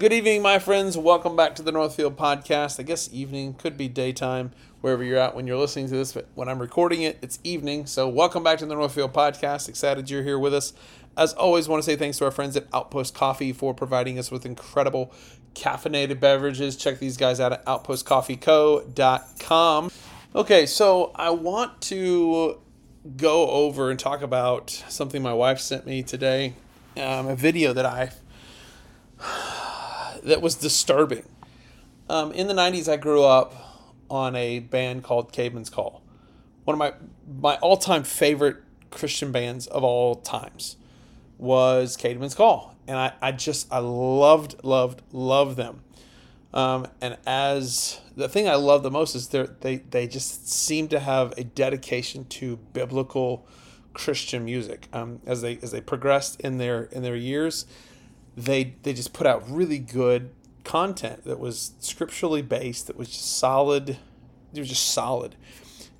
Good evening, my friends. Welcome back to the Northfield Podcast. I guess evening could be daytime, wherever you're at when you're listening to this. But when I'm recording it, it's evening. So, welcome back to the Northfield Podcast. Excited you're here with us. As always, want to say thanks to our friends at Outpost Coffee for providing us with incredible caffeinated beverages. Check these guys out at outpostcoffeeco.com. Okay, so I want to go over and talk about something my wife sent me today. Um, a video that I that was disturbing. Um, in the '90s, I grew up on a band called Caedmon's Call, one of my my all time favorite Christian bands of all times was Caedmon's Call, and I, I just I loved loved loved them. Um, and as the thing I love the most is they they they just seem to have a dedication to biblical Christian music. Um, as they as they progressed in their in their years, they they just put out really good content that was scripturally based. That was just solid. It was just solid.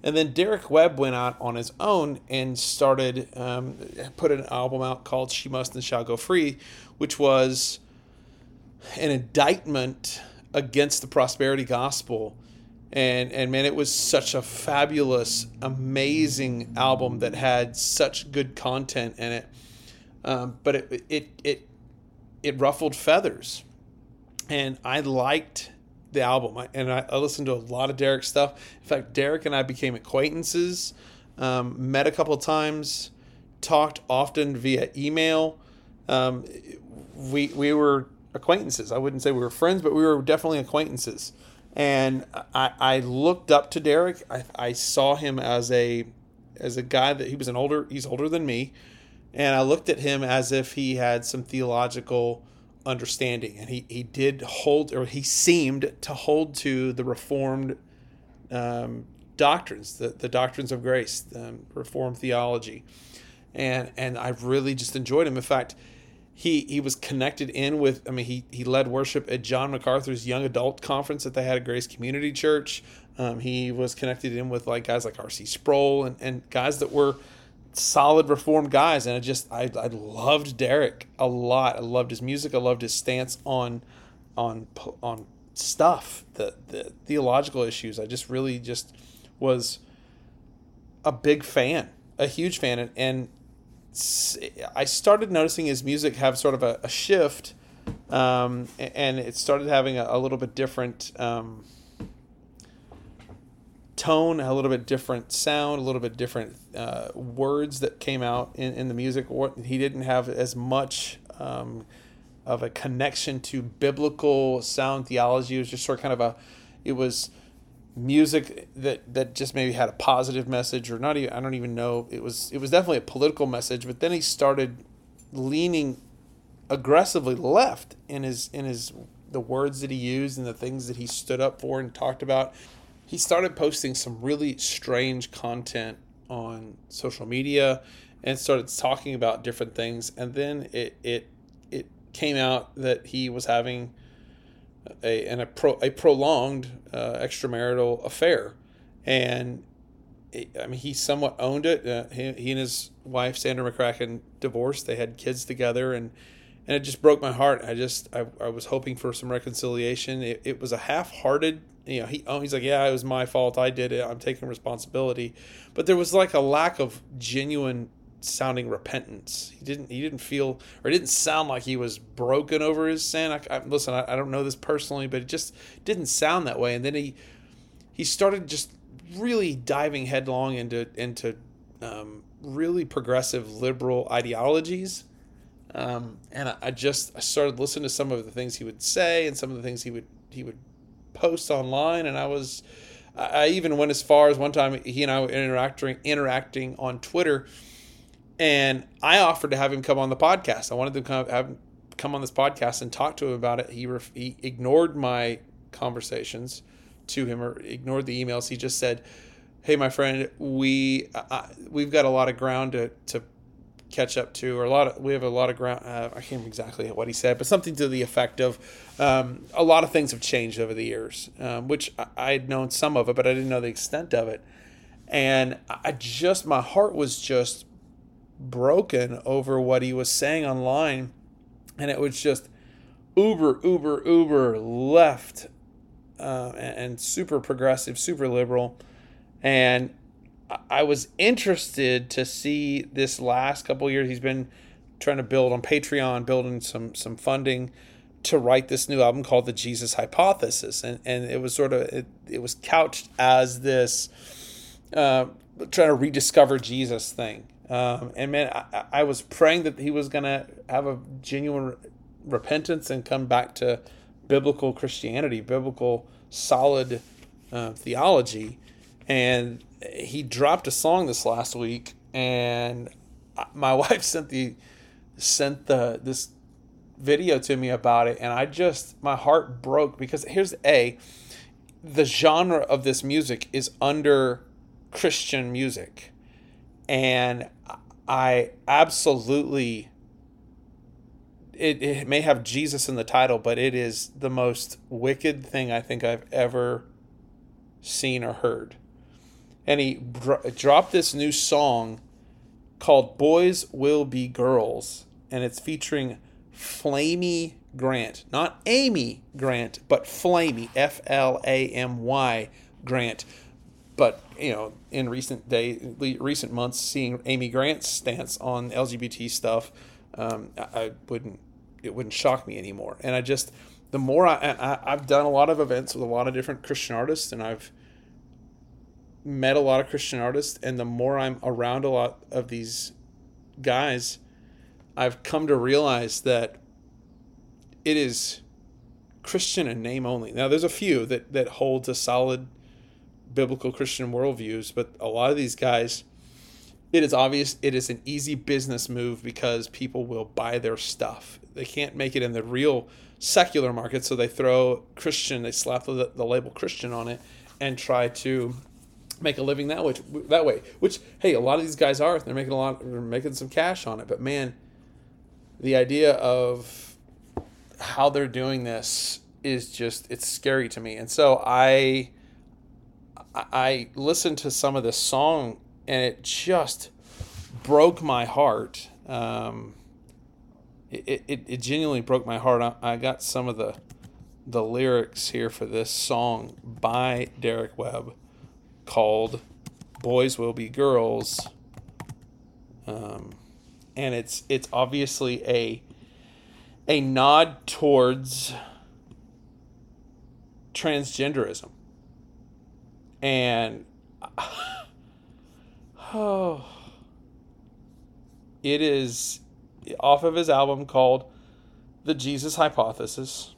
And then Derek Webb went out on his own and started um, put an album out called "She Must and Shall Go Free," which was an indictment against the prosperity gospel. And and man, it was such a fabulous, amazing album that had such good content in it. Um, but it it it it ruffled feathers, and I liked the album. And I, listened to a lot of Derek stuff. In fact, Derek and I became acquaintances, um, met a couple of times, talked often via email. Um, we we were acquaintances. I wouldn't say we were friends, but we were definitely acquaintances. And I, I looked up to Derek. I, I saw him as a as a guy that he was an older he's older than me and I looked at him as if he had some theological understanding, and he, he did hold, or he seemed to hold to the Reformed um, doctrines, the, the doctrines of grace, um, Reformed theology, and and I really just enjoyed him. In fact, he he was connected in with. I mean, he he led worship at John MacArthur's young adult conference that they had at Grace Community Church. Um, he was connected in with like guys like R.C. Sproul and and guys that were solid reformed guys and I just I, I loved Derek a lot. I loved his music. I loved his stance on on on stuff, the the theological issues. I just really just was a big fan, a huge fan and, and I started noticing his music have sort of a, a shift um, and it started having a, a little bit different um, tone, a little bit different sound, a little bit different uh, words that came out in, in the music. He didn't have as much um, of a connection to biblical sound theology. It was just sort of kind of a, it was music that that just maybe had a positive message or not even I don't even know it was it was definitely a political message but then he started leaning aggressively left in his in his the words that he used and the things that he stood up for and talked about he started posting some really strange content on social media and started talking about different things. And then it it it came out that he was having a an, a, pro, a prolonged uh, extramarital affair. And it, I mean he somewhat owned it. Uh, he, he and his wife Sandra McCracken divorced. They had kids together and and it just broke my heart. I just I, I was hoping for some reconciliation. It, it was a half-hearted you know, he oh, he's like, yeah, it was my fault. I did it. I'm taking responsibility. But there was like a lack of genuine sounding repentance. He didn't he didn't feel or it didn't sound like he was broken over his sin. I, I listen, I, I, don't know this personally, but it just didn't sound that way. And then he he started just really diving headlong into into um, really progressive liberal ideologies. Um, and I, I just I started listening to some of the things he would say and some of the things he would he would posts online, and I was. I even went as far as one time he and I were interacting interacting on Twitter, and I offered to have him come on the podcast. I wanted to come have him come on this podcast and talk to him about it. He ref, he ignored my conversations to him or ignored the emails. He just said, "Hey, my friend, we uh, we've got a lot of ground to to catch up to, or a lot of we have a lot of ground. Uh, I can't remember exactly what he said, but something to the effect of um, a lot of things have changed over the years, um, which I, had known some of it, but I didn't know the extent of it. And I just my heart was just broken over what he was saying online, and it was just uber, uber, uber left uh, and, and super progressive, super liberal. And I was interested to see this last couple years. He's been trying to build on Patreon, building some some funding to write this new album called the Jesus Hypothesis, and and it was sort of it, it was couched as this uh, trying to rediscover Jesus thing. Um, and man, I, I was praying that he was gonna have a genuine repentance and come back to biblical Christianity, biblical solid uh, theology, and he dropped a song this last week, and my wife sent the sent the this video to me about it, and I just my heart broke because here's a the genre of this music is under Christian music, and I absolutely it, it may have Jesus in the title, but it is the most wicked thing I think I've ever seen or heard. And he dro- dropped this new song called Boys Will Be Girls, and it's featuring Flamy Grant. Not Amy Grant, but Flamy, F L A M Y Grant. But, you know, in recent day, recent months, seeing Amy Grant's stance on LGBT stuff, um, I, I wouldn't it wouldn't shock me anymore. And I just the more I, I I've done a lot of events with a lot of different Christian artists, and I've met a lot of Christian artists, and the more I'm around a lot of these guys, I've come to realize that it is Christian in name only. Now, there's a few that that hold to solid biblical Christian worldviews, but a lot of these guys, it is obvious it is an easy business move because people will buy their stuff they can't make it in the real secular market, so they throw Christian, they slap the, the label Christian on it, and try to make a living that way. That way, which hey, a lot of these guys are. They're making a lot. They're making some cash on it. But man, the idea of how they're doing this is just it's scary to me. And so I I listened to some of this song and it just broke my heart. Um, it, it, it genuinely broke my heart. I, I got some of the the lyrics here for this song by Derek Webb called "Boys Will Be Girls," um, and it's it's obviously a a nod towards transgenderism, and oh, it is off of his album called The Jesus Hypothesis.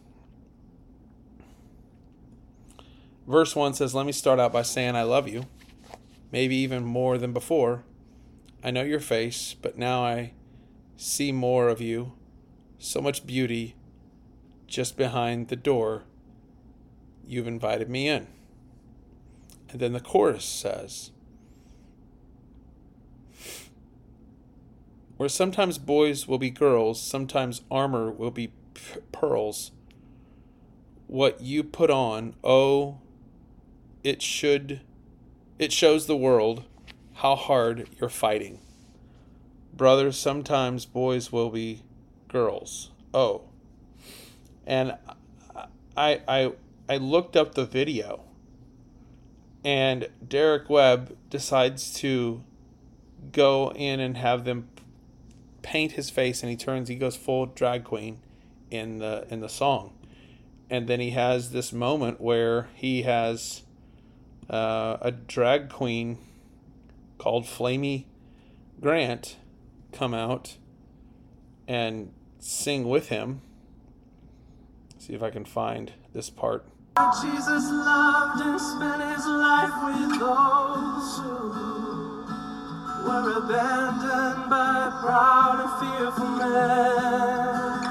Verse 1 says, Let me start out by saying I love you, maybe even more than before. I know your face, but now I see more of you, so much beauty just behind the door. You've invited me in. And then the chorus says, where sometimes boys will be girls, sometimes armor will be p- pearls. What you put on, oh, it should, it shows the world how hard you're fighting. Brothers, sometimes boys will be girls. Oh. And I, I, I looked up the video, and Derek Webb decides to go in and have them paint his face and he turns he goes full drag queen in the in the song and then he has this moment where he has uh, a drag queen called Flamy Grant come out and sing with him. See if I can find this part. Jesus loved and spent his life with those who were abandoned by proud and fearful men.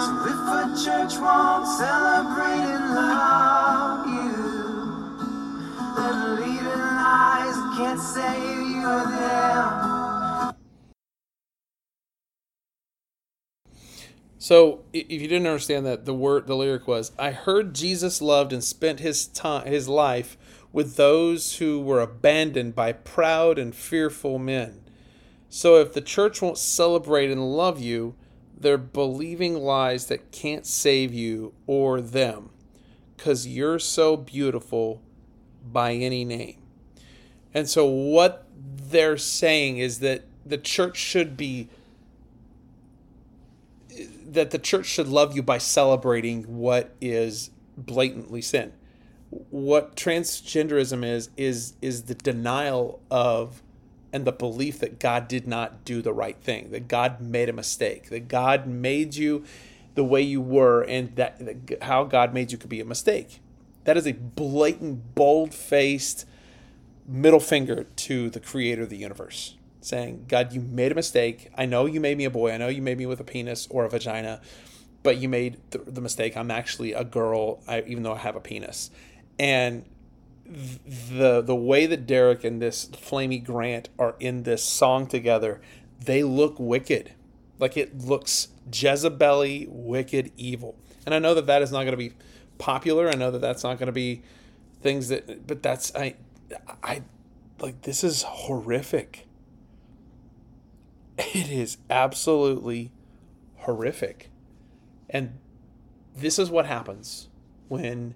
So if a church won't celebrate and love can't save you or them. So, if you didn't understand that, the word, the lyric was, "I heard Jesus loved and spent his time, his life with those who were abandoned by proud and fearful men. So if the church won't celebrate and love you, they're believing lies that can't save you or them because you're so beautiful by any name. And so, what they're saying is that the church should be that the church should love you by celebrating what is blatantly sin. What transgenderism is is is the denial of and the belief that God did not do the right thing, that God made a mistake, that God made you the way you were, and that, that how God made you could be a mistake. That is a blatant, bold faced middle finger to the creator of the universe saying, God, you made a mistake. I know you made me a boy. I know you made me with a penis or a vagina, but you made the, the mistake. I'm actually a girl, I, even though I have a penis. And the the way that Derek and this Flamy Grant are in this song together, they look wicked. Like it looks Jezebel wicked, evil. And I know that that is not going to be popular. I know that that's not going to be things that, but that's I, I, like this is horrific. It is absolutely horrific. And this is what happens when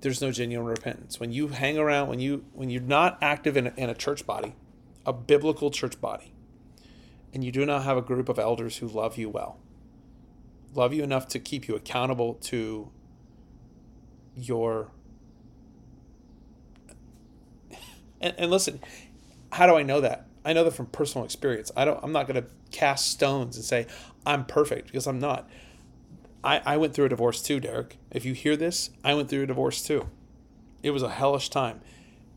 there's no genuine repentance. When you hang around, when you when you're not active in a, in a church body, a biblical church body, and you do not have a group of elders who love you well, love you enough to keep you accountable to your and, and listen, how do I know that? I know that from personal experience. I don't I'm not gonna cast stones and say I'm perfect because I'm not. I, I went through a divorce too, Derek. If you hear this, I went through a divorce too. It was a hellish time.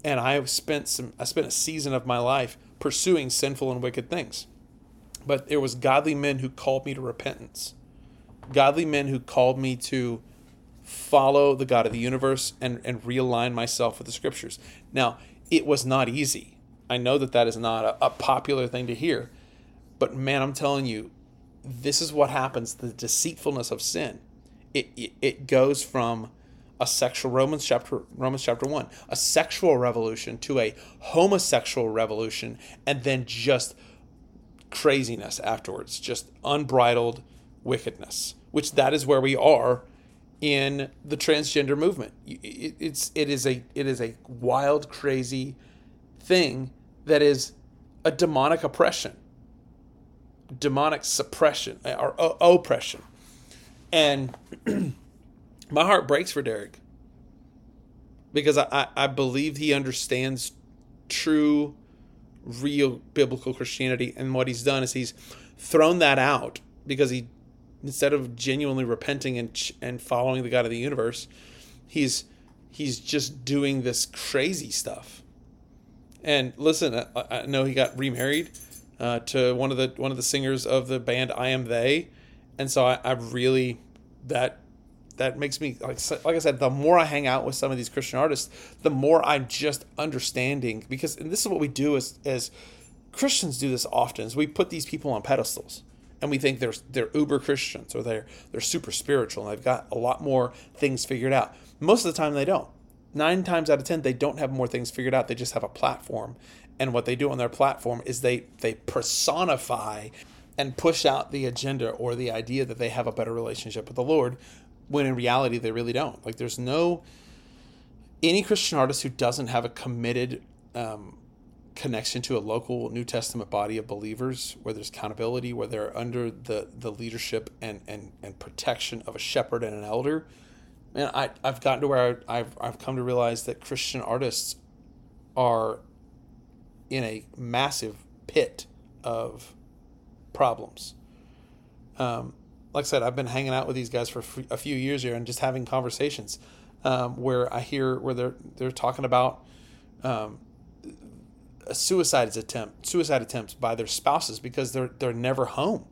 And I spent some I spent a season of my life pursuing sinful and wicked things. But there was godly men who called me to repentance. Godly men who called me to follow the God of the universe and, and realign myself with the scriptures. Now, it was not easy. I know that that is not a, a popular thing to hear. But man, I'm telling you, this is what happens the deceitfulness of sin it, it, it goes from a sexual romans chapter romans chapter 1 a sexual revolution to a homosexual revolution and then just craziness afterwards just unbridled wickedness which that is where we are in the transgender movement it, it's it is a it is a wild crazy thing that is a demonic oppression demonic suppression uh, or oppression. And my heart breaks for Derek because I, I believe he understands true, real biblical Christianity. And what he's done is he's thrown that out because he, instead of genuinely repenting and, and following the God of the universe, he's he's just doing this crazy stuff. And listen, I, I know he got remarried uh, to one of the one of the singers of the band I Am They, and so I, I really that that makes me like like I said, the more I hang out with some of these Christian artists, the more I'm just understanding because and this is what we do as as Christians do this often is we put these people on pedestals and we think they're they're uber Christians or they're they're super spiritual and they've got a lot more things figured out. Most of the time they don't. Nine times out of ten, they don't have more things figured out. They just have a platform and what they do on their platform is they they personify and push out the agenda or the idea that they have a better relationship with the Lord when in reality they really don't. Like there's no any Christian artist who doesn't have a committed um, connection to a local New Testament body of believers where there's accountability, where they're under the, the leadership and, and, and protection of a shepherd and an elder. Man, I, I've gotten to where I've, I've come to realize that Christian artists are in a massive pit of problems. Um, like I said, I've been hanging out with these guys for a few years here and just having conversations um, where I hear where they're they're talking about um, a suicide attempt, suicide attempts by their spouses because they're they're never home,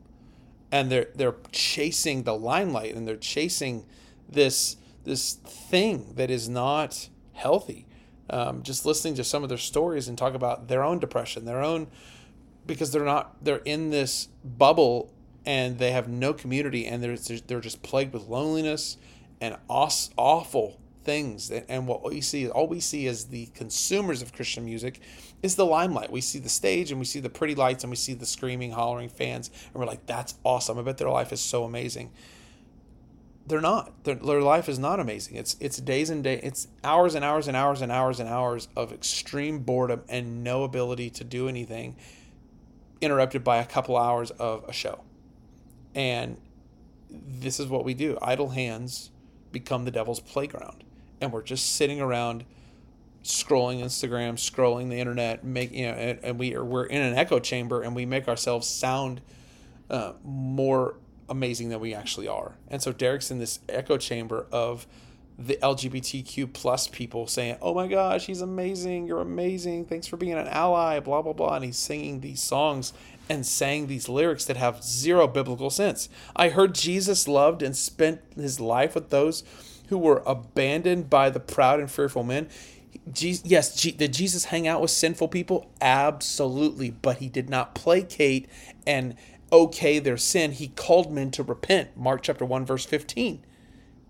and they're they're chasing the limelight and they're chasing this this thing that is not healthy. Um, just listening to some of their stories and talk about their own depression, their own because they're not they're in this bubble and they have no community and they're they're just plagued with loneliness and awful things. And what we see, all we see as the consumers of Christian music is the limelight. We see the stage and we see the pretty lights and we see the screaming, hollering fans. And we're like, that's awesome. I bet their life is so amazing. They're not. Their, their life is not amazing. It's it's days and days. It's hours and hours and hours and hours and hours of extreme boredom and no ability to do anything, interrupted by a couple hours of a show. And this is what we do. Idle hands become the devil's playground and we're just sitting around scrolling Instagram, scrolling the internet, make you know, and, and we are we're in an echo chamber, and we make ourselves sound uh, more amazing than we actually are. And so Derek's in this echo chamber of the LGBTQ plus people saying, "Oh my gosh, he's amazing! You're amazing! Thanks for being an ally!" Blah blah blah, and he's singing these songs and saying these lyrics that have zero biblical sense. I heard Jesus loved and spent his life with those who were abandoned by the proud and fearful men. Jesus, yes, did Jesus hang out with sinful people? Absolutely, but he did not placate and okay their sin. He called men to repent. Mark chapter 1 verse 15.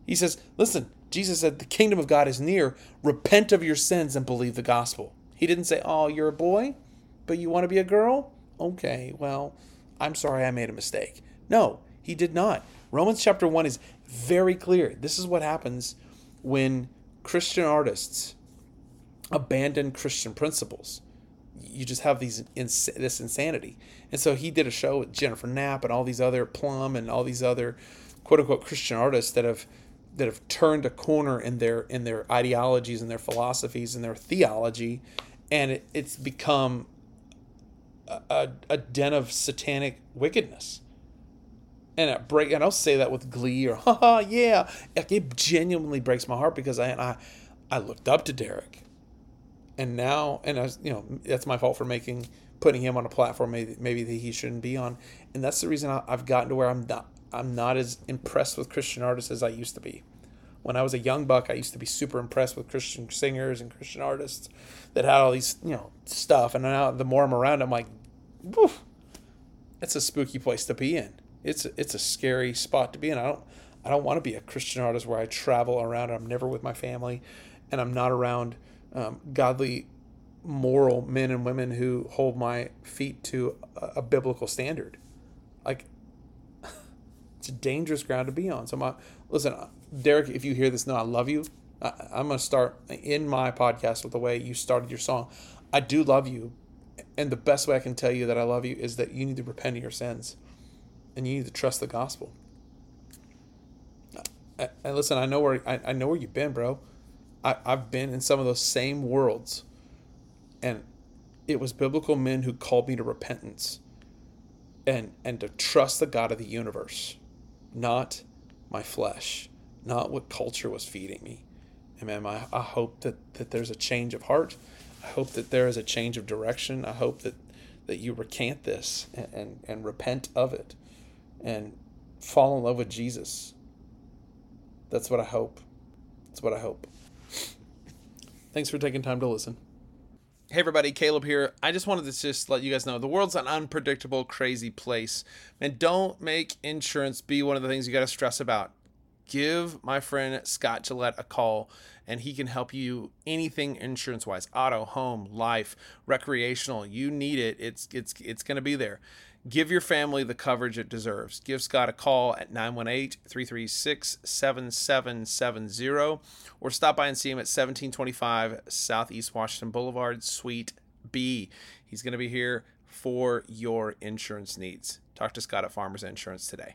He says, "Listen, Jesus said the kingdom of God is near. Repent of your sins and believe the gospel." He didn't say, "Oh, you're a boy, but you want to be a girl?" Okay, well, I'm sorry I made a mistake. No, he did not. Romans chapter 1 is very clear. This is what happens when Christian artists abandon Christian principles. You just have these ins- this insanity. And so he did a show with Jennifer Knapp and all these other Plumb and all these other quote unquote Christian artists that have that have turned a corner in their in their ideologies and their philosophies and their theology, and it, it's become a, a, a den of satanic wickedness and it break and I'll say that with glee or haha yeah. Like it genuinely breaks my heart because I I I looked up to Derek. And now and I you know that's my fault for making putting him on a platform maybe maybe that he shouldn't be on. And that's the reason I, I've gotten to where I'm not I'm not as impressed with Christian artists as I used to be. When I was a young buck I used to be super impressed with Christian singers and Christian artists that had all these you know stuff. And now the more I'm around I'm like woof it's a spooky place to be in it's it's a scary spot to be in. I don't I don't want to be a Christian artist where I travel around. and I'm never with my family, and I'm not around um, godly, moral men and women who hold my feet to a, a biblical standard. Like it's a dangerous ground to be on. So my listen, Derek, if you hear this, no, I love you. I, I'm gonna start in my podcast with the way you started your song. I do love you, and the best way I can tell you that I love you is that you need to repent of your sins and you need to trust the gospel. Uh, uh, and listen, I know where I, I know where you've been, bro. I, I've been in some of those same worlds. And it was biblical men who called me to repentance and and to trust the God of the universe, not my flesh, not what culture was feeding me. Amen. I, I hope that, that there's a change of heart. I hope that there is a change of direction. I hope that, that you recant this and, and, and repent of it and fall in love with Jesus. That's what I hope. That's what I hope. Thanks for taking time to listen. Hey everybody, Caleb here. I just wanted to just let you guys know the world's an unpredictable, crazy place. And don't make insurance be one of the things you got to stress about. Give my friend Scott Gillette a call and he can help you anything insurance wise auto, home, life, recreational. You need it. It's it's it's going to be there. Give your family the coverage it deserves. Give Scott a call at 918 336 7770 or stop by and see him at 1725 Southeast Washington Boulevard, Suite B. He's going to be here for your insurance needs. Talk to Scott at Farmers Insurance today.